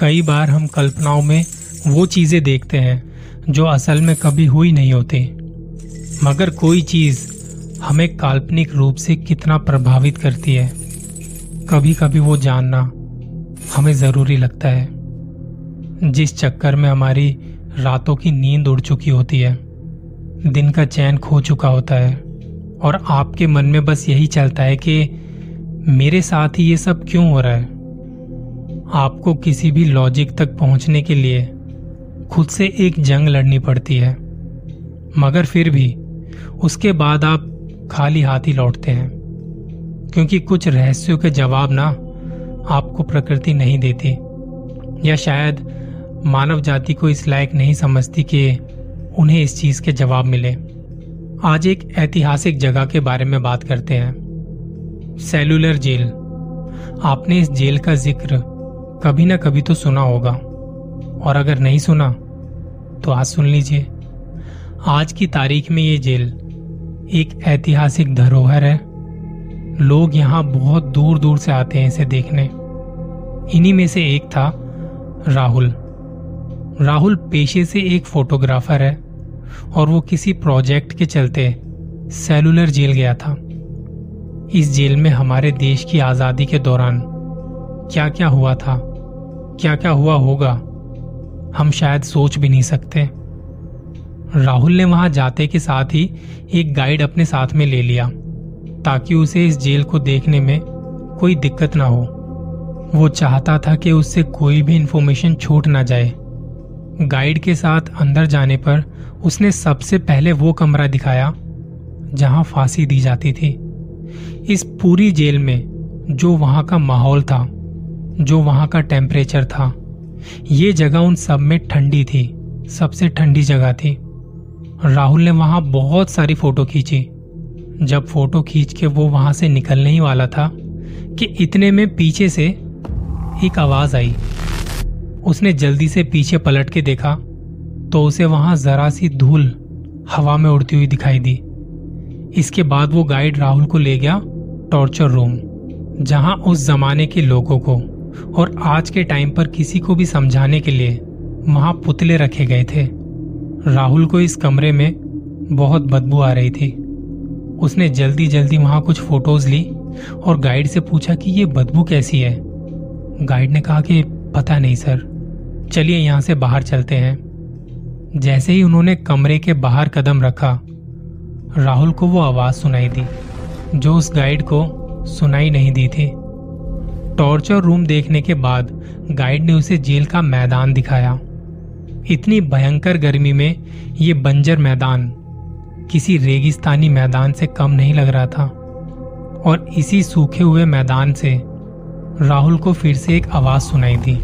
कई बार हम कल्पनाओं में वो चीज़ें देखते हैं, जो असल में कभी हुई नहीं होती। मगर कोई चीज़ हमें काल्पनिक रूप से कितना प्रभावित करती है कभी कभी वो जानना हमें ज़रूरी लगता है। जिस चक्कर में हमारी रातों की नींद उड़ चुकी होती है, दिन का चैन खो चुका होता है, और आपके मन में बस यही चलता है कि मेरे साथ ही ये सब क्यों हो रहा है? आपको किसी भी लॉजिक तक पहुँचने के लिए खुद से एक जंग लड़नी पड़ती है। मगर फिर भी, उसके बाद आप खाली हाथ ही लौटते हैं, क्योंकि कुछ रहस्यों के जवाब ना आपको प्रकृति नहीं देती। या शायद मानव जाति को इस लायक नहीं समझती कि उन्हें इस चीज़ के जवाब मिले। आज एक ऐतिहासिक जगह के बारे में बात करते हैं। Cellular jail. आपने इस जेल का ज़िक्र कभी ना कभी तो सुना होगा। और अगर नहीं सुना तो आज सुन लीजिए। आज की तारीख में ये जेल एक ऐतिहासिक धरोहर है। लोग यहाँ बहुत दूर दूर से आते हैं इसे देखने। इन्हीं में से एक था राहुल। राहुल पेशे से एक फोटोग्राफर है और वो किसी प्रोजेक्ट के चलते सेलुलर जेल गया था। इस जेल में हमारे देश की आज़ादी के दौरान क्या क्या हुआ था? क्या क्या हुआ होगा? हम शायद सोच भी नहीं सकते। राहुल ने वहाँ जाते के साथ ही एक गाइड अपने साथ में ले लिया, ताकि उसे इस जेल को देखने में कोई दिक्कत ना हो। वो चाहता था कि उससे कोई भी इंफॉर्मेशन छूट ना जाए। गाइड के साथ अंदर जाने पर उसने सबसे पहले वो कमरा दिखाया, जहाँ फांसी दी जाती थी। इस पूरी जेल में जो वहाँ का माहौल था जो वहाँ का टेम्परेचर था। ये जगह उन सब में ठंडी थी, सबसे ठंडी जगह थी। राहुल ने वहाँ बहुत सारी फ़ोटो खींची। जब फ़ोटो खींच के वो वहाँ से निकलने ही वाला था कि इतने में पीछे से एक आवाज़ आई। उसने जल्दी से पीछे पलट के देखा तो उसे वहाँ जरा सी धूल हवा में उड़ती हुई दिखाई दी। इसके बाद वो गाइड राहुल को ले गया टॉर्चर रूम जहाँ उस जमाने के लोगों को और आज के टाइम पर किसी को भी समझाने के लिए वहाँ पुतले रखे गए थे। राहुल को इस कमरे में बहुत बदबू आ रही थी। उसने जल्दी जल्दी वहाँ कुछ फ़ोटोज़ ली और गाइड से पूछा कि ये बदबू कैसी है। गाइड ने कहा कि पता नहीं, सर। चलिए यहाँ से बाहर चलते हैं। जैसे ही उन्होंने कमरे के बाहर कदम रखा, राहुल को वो आवाज़ सुनाई दी, जो उस गाइड को सुनाई नहीं दी थी। टॉर्चर रूम देखने के बाद गाइड ने उसे जेल का मैदान दिखाया। इतनी भयंकर गर्मी में ये बंजर मैदान किसी रेगिस्तानी मैदान से कम नहीं लग रहा था। और इसी सूखे हुए मैदान से राहुल को फिर से एक आवाज़ सुनाई दी।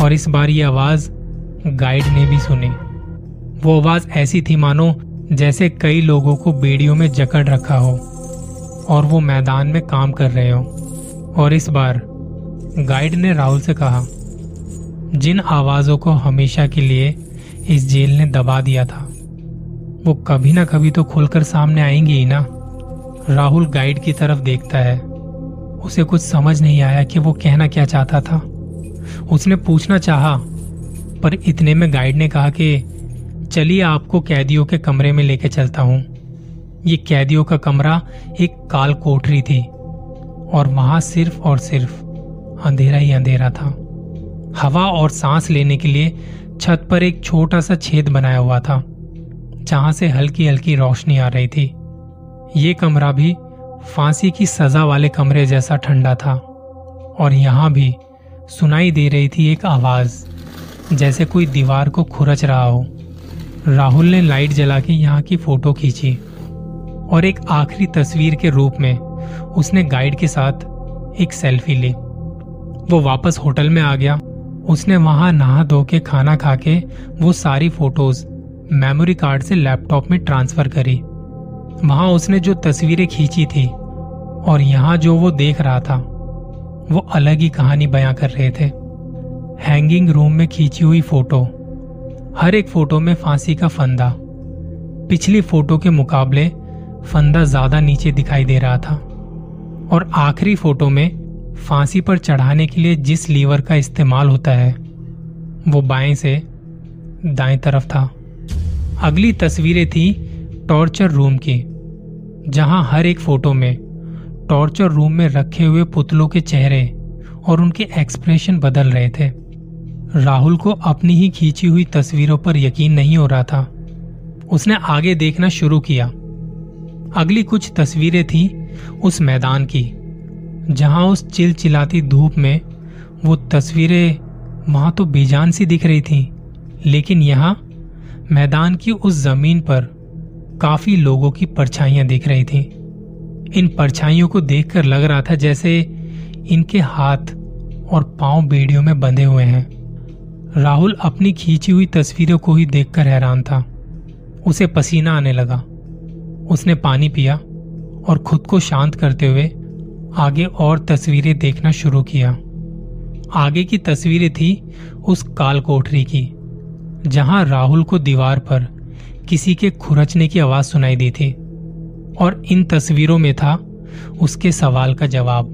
और इस बार ये आवाज़ गाइड ने भी सुनी। वो आवाज़ ऐसी थी मानो जैसे कई लोगों को बेड़ियों में जकड़ रखा हो और वो मैदान में काम कर रहे हो। और इस बार गाइड ने राहुल से कहा, जिन आवाजों को हमेशा के लिए इस जेल ने दबा दिया था, वो कभी ना कभी तो खुलकर सामने आएँगी ही ना। राहुल गाइड की तरफ़ देखता है। उसे कुछ समझ नहीं आया कि वो कहना क्या चाहता था। उसने पूछना चाहा, पर इतने में गाइड ने कहा कि, चलिए आपको कैदियों के कमरे में लेके चलता हूँ। ये कैदियों का कमरा एक काल कोठरी थी। और वहाँ सिर्फ़ और सिर्फ़ अंधेरा ही अंधेरा था। हवा और सांस लेने के लिए छत पर एक छोटा सा छेद बनाया हुआ था, जहाँ से हल्की हल्की रोशनी आ रही थी। ये कमरा भी फांसी की सजा वाले कमरे जैसा ठंडा था और यहाँ भी सुनाई दे रही थी एक आवाज़, जैसे कोई दीवार को खुरच रहा हो। राहुल ने लाइट जला के यहाँ की फ़ोटो खींची और एक आखिरी तस्वीर के रूप में उसने गाइड के साथ एक सेल्फी ली। वो वापस होटल में आ गया। उसने वहाँ नहा धो के खाना खा के वो सारी फ़ोटोज़ मेमोरी कार्ड से लैपटॉप में ट्रांसफ़र करी। वहाँ उसने जो तस्वीरें खींची थी और यहाँ जो वो देख रहा था, वो अलग ही कहानी बयां कर रहे थे। हैंगिंग रूम में खींची हुई फ़ोटो हर एक फ़ोटो में फांसी का फंदा। पिछली फ़ोटो के मुकाबले फंदा ज़्यादा नीचे दिखाई दे रहा था। और आखिरी फ़ोटो में फांसी पर चढ़ाने के लिए जिस लीवर का इस्तेमाल होता है, वो बाएँ से दाएँ तरफ़ था। अगली तस्वीरें थी टॉर्चर रूम की, जहाँ हर एक फ़ोटो में टॉर्चर रूम में रखे हुए पुतलों के चेहरे और उनके एक्सप्रेशन बदल रहे थे। राहुल को अपनी ही खींची हुई तस्वीरों पर यकीन नहीं हो रहा था। उसने आगे देखना शुरू किया। अगली कुछ तस्वीरें थी उस मैदान की, जहाँ उस चिलचिलाती धूप में वो तस्वीरें वहाँ तो बेजान सी दिख रही थी, लेकिन यहाँ मैदान की उस ज़मीन पर काफ़ी लोगों की परछाइयाँ दिख रही थी। इन परछाइयों को देखकर लग रहा था जैसे इनके हाथ और पाँव बेड़ियों में बंधे हुए हैं। राहुल अपनी खींची हुई तस्वीरों को ही देखकर हैरान था। उसे पसीना आने लगा। उसने पानी पिया और खुद को शांत करते हुए आगे और तस्वीरें देखना शुरू किया। आगे की तस्वीरें थी उस काल कोठरी की, जहाँ राहुल को दीवार पर किसी के खुरचने की आवाज़ सुनाई दी थी, और इन तस्वीरों में था उसके सवाल का जवाब।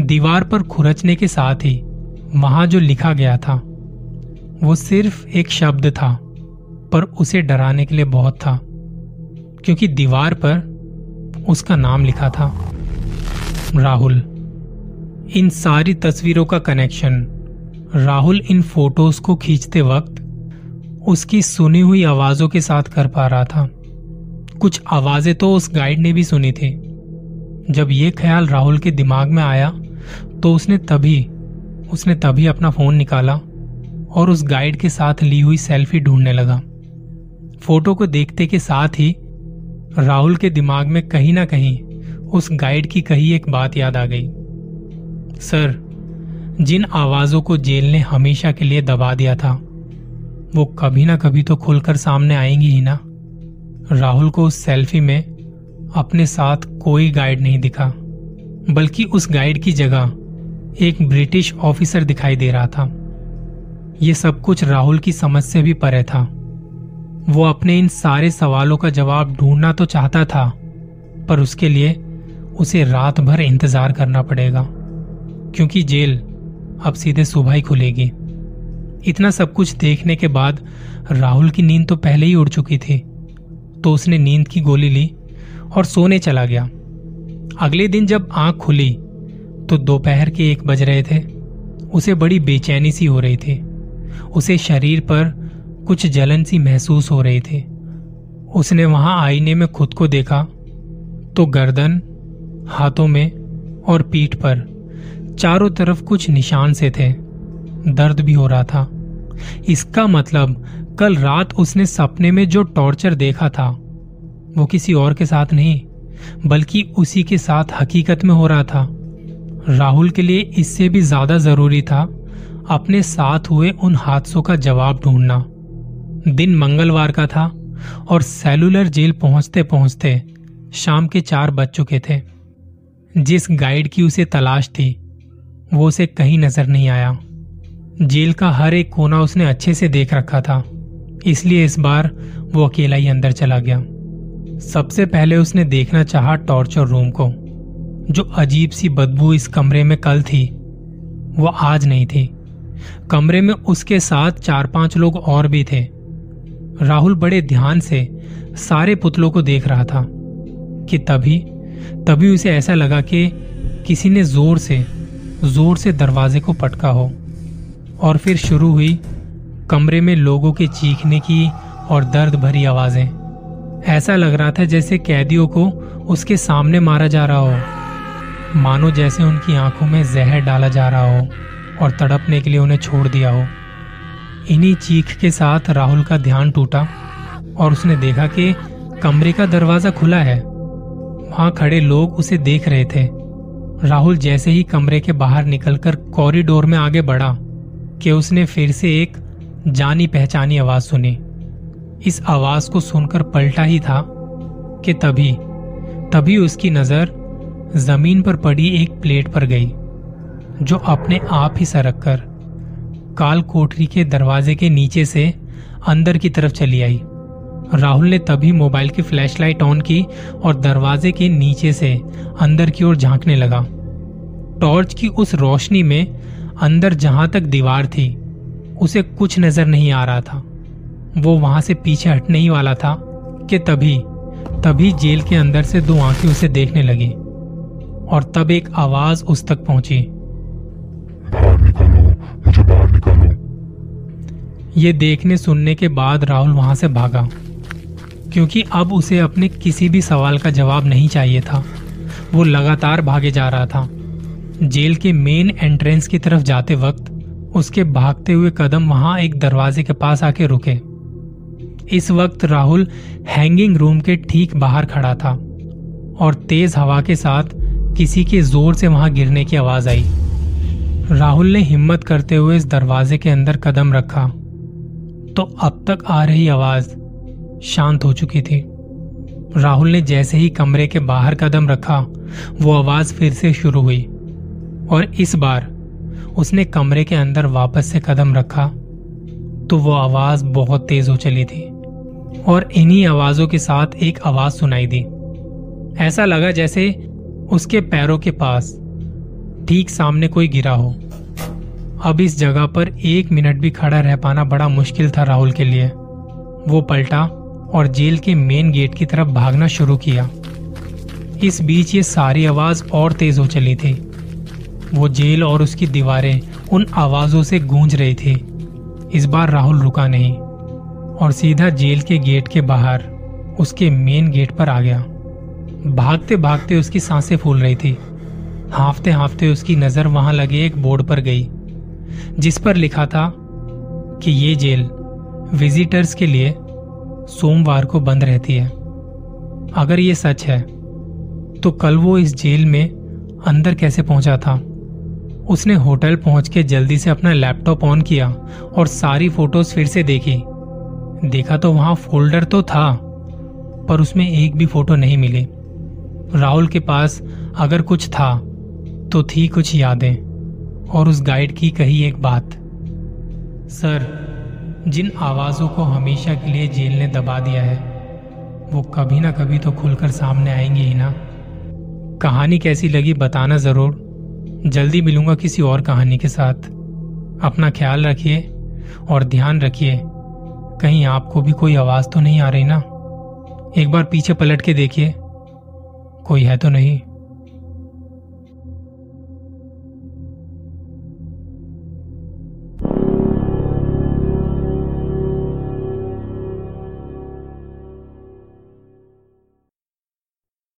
दीवार पर खुरचने के साथ ही वहाँ जो लिखा गया था, वो सिर्फ़ एक शब्द था, पर उसे डराने के लिए बहुत था, क्योंकि दीवार पर उसका नाम लिखा था। राहुल। इन सारी तस्वीरों का कनेक्शन राहुल इन फ़ोटोज़ को खींचते वक्त उसकी सुनी हुई आवाजों के साथ कर पा रहा था। कुछ आवाज़ें तो उस गाइड ने भी सुनी थी। जब ये ख्याल राहुल के दिमाग में आया तो उसने तभी उसने तभी अपना फ़ोन निकाला और उस गाइड के साथ ली हुई सेल्फी ढूँढने लगा। फ़ोटो को देखते के साथ ही राहुल के दिमाग में कहीं ना कहीं उस गाइड की कही एक बात याद आ गई। सर, जिन आवाजों को जेल ने हमेशा के लिए दबा दिया था, वो कभी ना कभी तो खुलकर सामने आएँगी ही ना। राहुल को उस सेल्फी में अपने साथ कोई गाइड नहीं दिखा, बल्कि उस गाइड की जगह एक ब्रिटिश ऑफिसर दिखाई दे रहा था। ये सब कुछ राहुल की समझ से भी परे था। वो अपने इन सारे सवालों का जवाब ढूंढना तो चाहता था, पर उसके लिए उसे रात भर इंतज़ार करना पड़ेगा, क्योंकि जेल अब सीधे सुबह ही खुलेगी। इतना सब कुछ देखने के बाद राहुल की नींद तो पहले ही उड़ चुकी थी तो उसने नींद की गोली ली और सोने चला गया। अगले दिन जब आँख खुली तो दोपहर के एक बज रहे थे। उसे बड़ी बेचैनी सी हो रही थी। उसे शरीर पर कुछ जलन सी महसूस हो रही थी। उसने वहाँ आईने में खुद को देखा तो गर्दन, हाथों में और पीठ पर चारों तरफ़ कुछ निशान से थे। दर्द भी हो रहा था। इसका मतलब कल रात उसने सपने में जो टॉर्चर देखा था, वो किसी और के साथ नहीं, बल्कि उसी के साथ हकीकत में हो रहा था। राहुल के लिए इससे भी ज़्यादा ज़रूरी था, अपने साथ हुए उन हादसों का जवाब ढूंढना। दिन मंगलवार का था और सेलुलर जेल पहुँचते पहुँचते शाम के चार बज चुके थे। जिस गाइड की उसे तलाश थी, वो उसे कहीं नज़र नहीं आया। जेल का हर एक कोना उसने अच्छे से देख रखा था, इसलिए इस बार वो अकेला ही अंदर चला गया। सबसे पहले उसने देखना चाहा टॉर्चर रूम को, जो अजीब सी बदबू इस कमरे में कल थी, वो आज नहीं थी। कमरे में उसके साथ चार पाँच लोग और भी थे राहुल बड़े ध्यान से सारे पुतलों को देख रहा था कि तभी तभी उसे ऐसा लगा कि किसी ने ज़ोर से ज़ोर से दरवाजे को पटका हो। और फिर शुरू हुई कमरे में लोगों के चीखने की और दर्द भरी आवाज़ें। ऐसा लग रहा था जैसे कैदियों को उसके सामने मारा जा रहा हो। मानो जैसे उनकी आँखों में जहर डाला जा रहा हो और तड़पने के लिए उन्हें छोड़ दिया हो। इन्हीं चीख के साथ राहुल का ध्यान टूटा और उसने देखा कि कमरे का दरवाज़ा खुला है। वहाँ खड़े लोग उसे देख रहे थे। राहुल जैसे ही कमरे के बाहर निकलकर कॉरिडोर में आगे बढ़ा कि उसने फिर से एक जानी पहचानी आवाज़ सुनी। इस आवाज़ को सुनकर पलटा ही था कि तभी तभी उसकी नज़र ज़मीन पर पड़ी एक प्लेट पर गई, जो अपने आप ही सरक कर काल कोठरी के दरवाजे के नीचे से अंदर की तरफ़ चली आई। राहुल ने तभी मोबाइल की फ्लैशलाइट ऑन की और दरवाजे के नीचे से अंदर की ओर झांकने लगा। टॉर्च की उस रोशनी में अंदर जहाँ तक दीवार थी, उसे कुछ नज़र नहीं आ रहा था। वो वहाँ से पीछे हटने ही वाला था कि तभी तभी जेल के अंदर से दो आँखें उसे देखने लगी और तब एक आवाज़ उस तक पहुँची। मुझे बाहर निकालो। ये देखने सुनने के बाद राहुल वहाँ से भागा, क्योंकि अब उसे अपने किसी भी सवाल का जवाब नहीं चाहिए था। वो लगातार भागे जा रहा था। जेल के मेन एंट्रेंस की तरफ़ जाते वक्त उसके भागते हुए कदम वहाँ एक दरवाजे के पास आके रुके। इस वक्त राहुल हैंगिंग रूम के ठीक बाहर खड़ा था और तेज हवा के साथ किसी के ज़ोर से वहाँ गिरने की आवाज़ आई। राहुल ने हिम्मत करते हुए इस दरवाजे के अंदर कदम रखा। तो अब तक आ रही आवाज़ शांत हो चुकी थी। राहुल ने जैसे ही कमरे के बाहर कदम रखा, वो आवाज़ फिर से शुरू हुई। और इस बार उसने कमरे के अंदर वापस से कदम रखा तो वो आवाज़ बहुत तेज हो चली थी और इन्हीं आवाजों के साथ एक आवाज़ सुनाई दी। ऐसा लगा जैसे उसके पैरों के पास ठीक सामने कोई गिरा हो। अब इस जगह पर एक मिनट भी खड़ा रह पाना बड़ा मुश्किल था राहुल के लिए। वो पलटा और जेल के मेन गेट की तरफ़ भागना शुरू किया। इस बीच ये सारी आवाज़ और तेज हो चली थी। वो जेल और उसकी दीवारें उन आवाजों से गूंज रही थी। इस बार राहुल रुका नहीं और सीधा जेल के गेट के बाहर उसके मेन गेट पर आ गया। भागते भागते उसकी साँसें फूल रही थी। हाफते हाफते उसकी नज़र वहाँ लगे एक बोर्ड पर गई, जिस पर लिखा था कि ये जेल विजिटर्स के लिए सोमवार को बंद रहती है। अगर ये सच है तो कल वो इस जेल में अंदर कैसे पहुँचा था? उसने होटल पहुँच के जल्दी से अपना लैपटॉप ऑन किया और सारी फ़ोटोज़ फिर से देखी। देखा तो वहाँ फोल्डर तो था, पर उसमें एक भी फ़ोटो नहीं मिली। राहुल के पास अगर कुछ था तो थी कुछ यादें, और उस गाइड की कही एक बात। सर, जिन आवाजों को हमेशा के लिए जेल ने दबा दिया है, वो कभी ना कभी तो खुलकर सामने आएँगे ही ना। कहानी कैसी लगी बताना ज़रूर। जल्दी मिलूँगा किसी और कहानी के साथ। अपना ख्याल रखिए और ध्यान रखिए, कहीं आपको भी कोई आवाज़ तो नहीं आ रही ना? एक बार पीछे पलट के देखिए। कोई है तो नहीं।